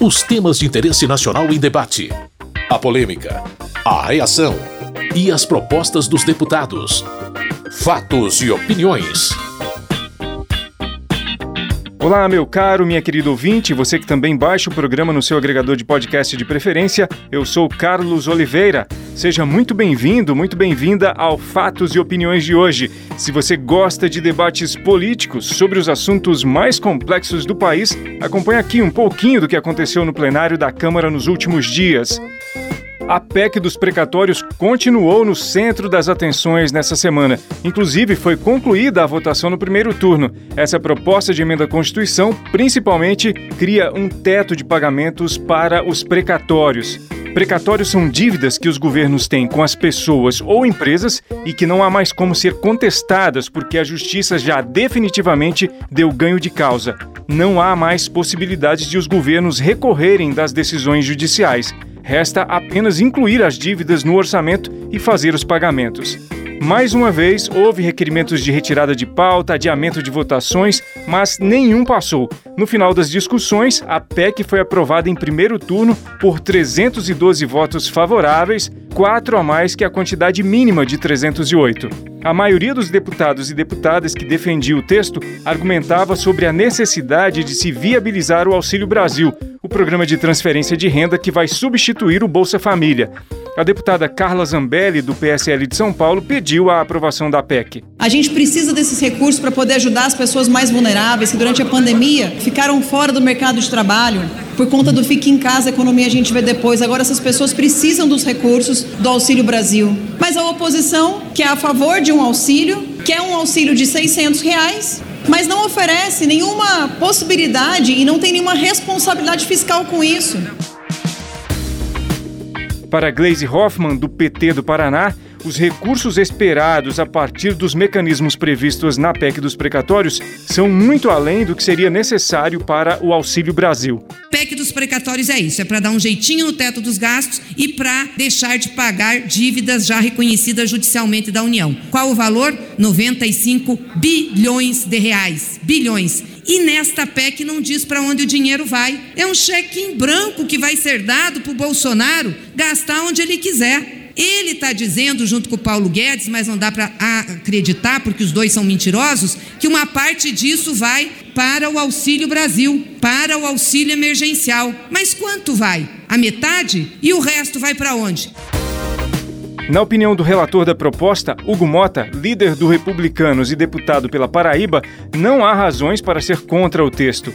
Os temas de interesse nacional em debate. A polêmica. A reação. E as propostas dos deputados. Fatos e opiniões. Olá, meu caro, minha querida ouvinte, você que também baixa o programa no seu agregador de podcast de preferência, eu sou Carlos Oliveira. Seja muito bem-vindo, muito bem-vinda ao Fatos e Opiniões de hoje. Se você gosta de debates políticos sobre os assuntos mais complexos do país, acompanhe aqui um pouquinho do que aconteceu no plenário da Câmara nos últimos dias. A PEC dos precatórios continuou no centro das atenções nessa semana. Inclusive, foi concluída a votação no primeiro turno. Essa proposta de emenda à Constituição, principalmente, cria um teto de pagamentos para os precatórios. Precatórios são dívidas que os governos têm com as pessoas ou empresas e que não há mais como ser contestadas porque a justiça já definitivamente deu ganho de causa. Não há mais possibilidades de os governos recorrerem das decisões judiciais. Resta apenas incluir as dívidas no orçamento e fazer os pagamentos. Mais uma vez, houve requerimentos de retirada de pauta, adiamento de votações, mas nenhum passou. No final das discussões, a PEC foi aprovada em primeiro turno por 312 votos favoráveis, quatro a mais que a quantidade mínima de 308. A maioria dos deputados e deputadas que defendia o texto argumentava sobre a necessidade de se viabilizar o Auxílio Brasil, o programa de transferência de renda que vai substituir o Bolsa Família. A deputada Carla Zambelli, do PSL de São Paulo, pediu a aprovação da PEC. A gente precisa desses recursos para poder ajudar as pessoas mais vulneráveis que durante a pandemia ficaram fora do mercado de trabalho por conta do fique em casa, a economia a gente vê depois. Agora essas pessoas precisam dos recursos do Auxílio Brasil. Mas a oposição, que é a favor de um auxílio, quer um auxílio de 600 reais, mas não oferece nenhuma possibilidade e não tem nenhuma responsabilidade fiscal com isso. Para Gleisi Hoffmann, do PT do Paraná, os recursos esperados a partir dos mecanismos previstos na PEC dos precatórios são muito além do que seria necessário para o Auxílio Brasil. PEC dos precatórios é isso, é para dar um jeitinho no teto dos gastos e para deixar de pagar dívidas já reconhecidas judicialmente da União. Qual o valor? 95 bilhões de reais. Bilhões. E nesta PEC não diz para onde o dinheiro vai. É um cheque em branco que vai ser dado para o Bolsonaro gastar onde ele quiser. Ele está dizendo, junto com o Paulo Guedes, mas não dá para acreditar, porque os dois são mentirosos, que uma parte disso vai para o Auxílio Brasil, para o auxílio emergencial. Mas quanto vai? A metade? E o resto vai para onde? Na opinião do relator da proposta, Hugo Mota, líder do Republicanos e deputado pela Paraíba, não há razões para ser contra o texto.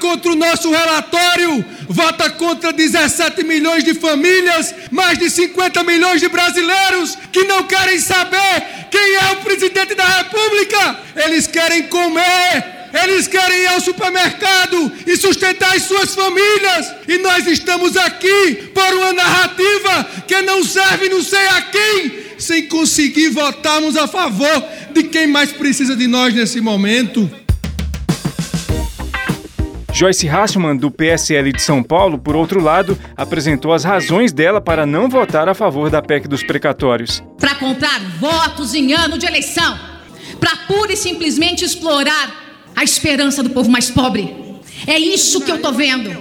Contra o nosso relatório vota contra 17 milhões de famílias, mais de 50 milhões de brasileiros que não querem saber quem é o presidente da República. Eles querem comer eles querem ir ao supermercado e sustentar as suas famílias. E nós estamos aqui por uma narrativa que não serve não sei a quem, sem conseguir votarmos a favor de quem mais precisa de nós nesse momento. Joyce Hasselman, do PSL de São Paulo, por outro lado, apresentou as razões dela para não votar a favor da PEC dos precatórios. Para comprar votos em ano de eleição, para pura e simplesmente explorar a esperança do povo mais pobre. É isso que eu estou vendo.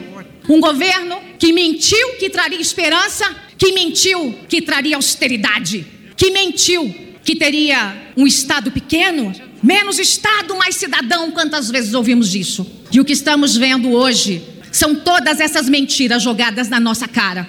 Um governo que mentiu que traria esperança, que mentiu que traria austeridade, que mentiu que teria um Estado pequeno, menos Estado, mais cidadão. Quantas vezes ouvimos disso? E o que estamos vendo hoje são todas essas mentiras jogadas na nossa cara.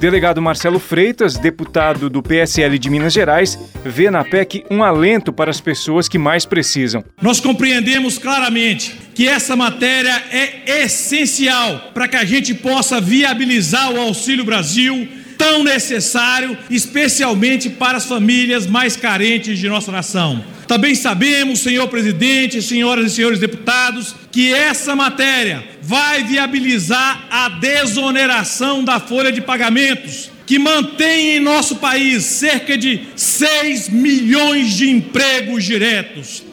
Delegado Marcelo Freitas, deputado do PSL de Minas Gerais, vê na PEC um alento para as pessoas que mais precisam. Nós compreendemos claramente que essa matéria é essencial para que a gente possa viabilizar o Auxílio Brasil tão necessário, especialmente para as famílias mais carentes de nossa nação. Também sabemos, senhor presidente, senhoras e senhores deputados, que essa matéria vai viabilizar a desoneração da folha de pagamentos, que mantém em nosso país cerca de 6 milhões de empregos diretos.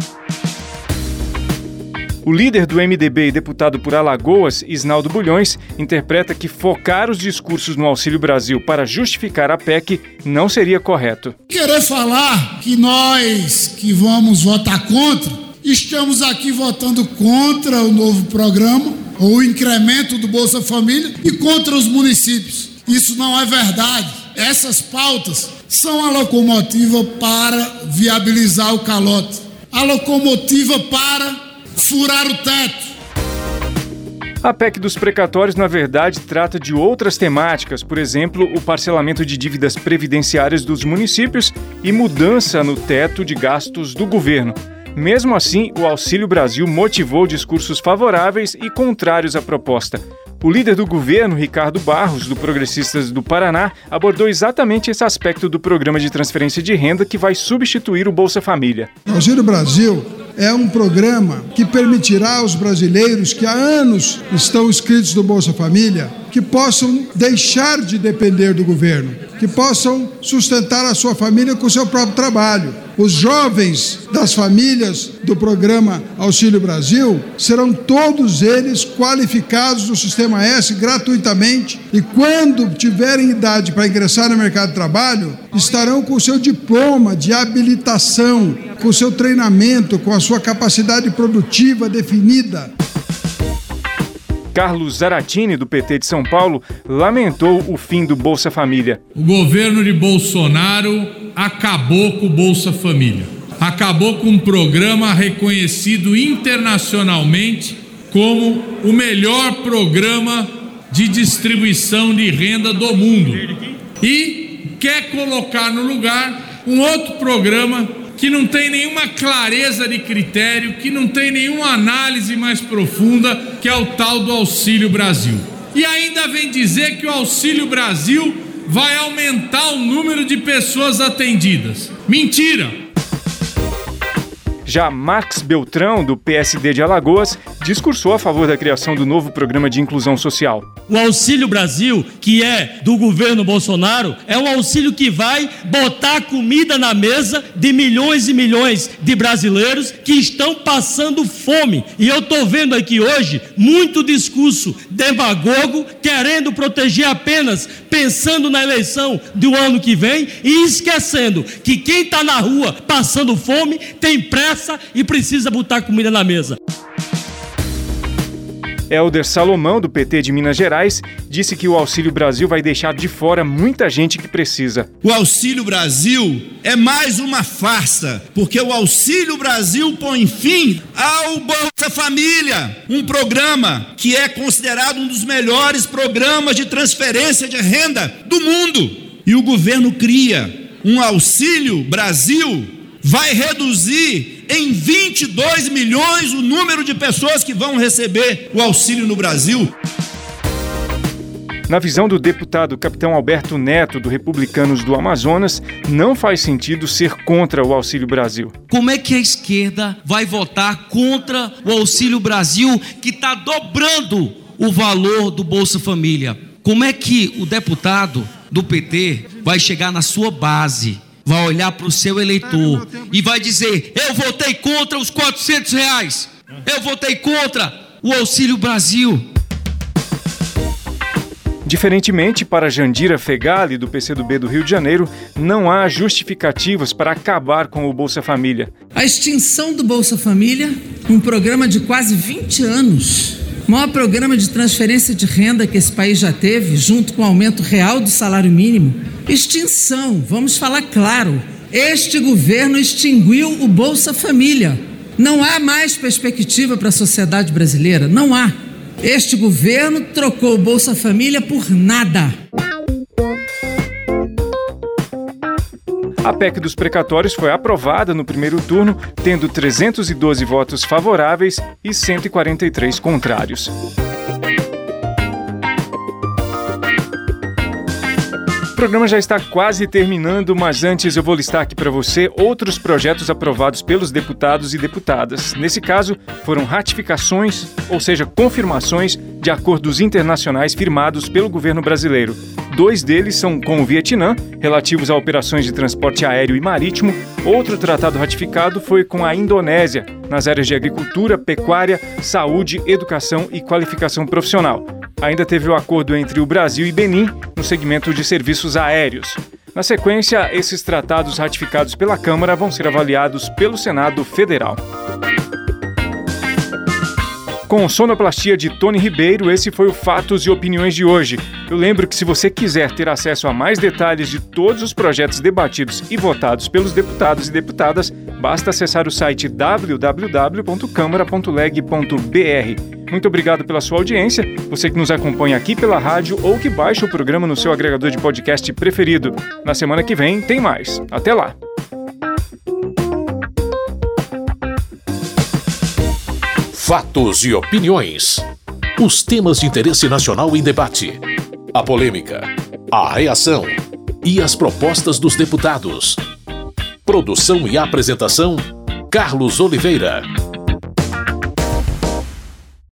O líder do MDB e deputado por Alagoas, Isnaldo Bulhões, interpreta que focar os discursos no Auxílio Brasil para justificar a PEC não seria correto. Querer falar que nós que vamos votar contra, estamos aqui votando contra o novo programa o incremento do Bolsa Família e contra os municípios. Isso não é verdade. Essas pautas são a locomotiva para viabilizar o calote, a locomotiva para furar o teto. A PEC dos precatórios, na verdade, trata de outras temáticas, por exemplo, o parcelamento de dívidas previdenciárias dos municípios e mudança no teto de gastos do governo. Mesmo assim, o Auxílio Brasil motivou discursos favoráveis e contrários à proposta. O líder do governo, Ricardo Barros, do Progressistas do Paraná, abordou exatamente esse aspecto do programa de transferência de renda que vai substituir o Bolsa Família. O Auxílio Brasil é um programa que permitirá aos brasileiros que há anos estão inscritos no Bolsa Família que possam deixar de depender do governo, que possam sustentar a sua família com o seu próprio trabalho. Os jovens das famílias do programa Auxílio Brasil serão todos eles qualificados no Sistema S gratuitamente e, quando tiverem idade para ingressar no mercado de trabalho, estarão com o seu diploma de habilitação, com o seu treinamento, com a sua capacidade produtiva definida. Carlos Zaratini, do PT de São Paulo, lamentou o fim do Bolsa Família. O governo de Bolsonaro acabou com o Bolsa Família. Acabou com um programa reconhecido internacionalmente como o melhor programa de distribuição de renda do mundo. E quer colocar no lugar um outro programa que não tem nenhuma clareza de critério, que não tem nenhuma análise mais profunda, que é o tal do Auxílio Brasil. E ainda vem dizer que o Auxílio Brasil vai aumentar o número de pessoas atendidas. Mentira! Já Max Beltrão, do PSD de Alagoas, discursou a favor da criação do novo programa de inclusão social. O Auxílio Brasil, que é do governo Bolsonaro, é um auxílio que vai botar comida na mesa de milhões e milhões de brasileiros que estão passando fome. E eu estou vendo aqui hoje muito discurso demagogo querendo proteger apenas pensando na eleição do ano que vem e esquecendo que quem está na rua passando fome tem pressa e precisa botar comida na mesa. Helder Salomão, do PT de Minas Gerais, disse que o Auxílio Brasil vai deixar de fora muita gente que precisa. O Auxílio Brasil é mais uma farsa, porque o Auxílio Brasil põe fim ao Bolsa Família, um programa que é considerado um dos melhores programas de transferência de renda do mundo. E o governo cria um Auxílio Brasil, vai reduzir em 22 milhões o número de pessoas que vão receber o auxílio no Brasil. Na visão do deputado Capitão Alberto Neto, do Republicanos do Amazonas, não faz sentido ser contra o Auxílio Brasil. Como é que a esquerda vai votar contra o Auxílio Brasil, que está dobrando o valor do Bolsa Família? Como é que o deputado do PT vai chegar na sua base vai olhar para o seu eleitor e vai dizer: Eu votei contra os 400 reais, eu votei contra o Auxílio Brasil. Diferentemente para Jandira Fegali, do PCdoB do Rio de Janeiro, não há justificativas para acabar com o Bolsa Família. A extinção do Bolsa Família, um programa de quase 20 anos, maior programa de transferência de renda que esse país já teve, junto com o aumento real do salário mínimo, Extinção, vamos falar claro. Este governo extinguiu o Bolsa Família. Não há mais perspectiva para a sociedade brasileira, não há. Este governo trocou o Bolsa Família por nada. A PEC dos precatórios foi aprovada no primeiro turno, tendo 312 votos favoráveis e 143 contrários. Programa já está quase terminando, mas antes eu vou listar aqui para você outros projetos aprovados pelos deputados e deputadas. Nesse caso, foram ratificações, ou seja, confirmações de acordos internacionais firmados pelo governo brasileiro. Dois deles são com o Vietnã, relativos a operações de transporte aéreo e marítimo. Outro tratado ratificado foi com a Indonésia, nas áreas de agricultura, pecuária, saúde, educação e qualificação profissional. Ainda teve o acordo entre o Brasil e Benin no segmento de serviços aéreos. Na sequência, esses tratados ratificados pela Câmara vão ser avaliados pelo Senado Federal. Com sonoplastia de Tony Ribeiro, esse foi o Fatos e Opiniões de hoje. Eu lembro que se você quiser ter acesso a mais detalhes de todos os projetos debatidos e votados pelos deputados e deputadas, basta acessar o site www.câmara.leg.br. Muito obrigado pela sua audiência, você que nos acompanha aqui pela rádio ou que baixa o programa no seu agregador de podcast preferido. Na semana que vem tem mais. Até lá! Fatos e opiniões. Os temas de interesse nacional em debate. A polêmica, a reação e as propostas dos deputados. Produção e apresentação: Carlos Oliveira.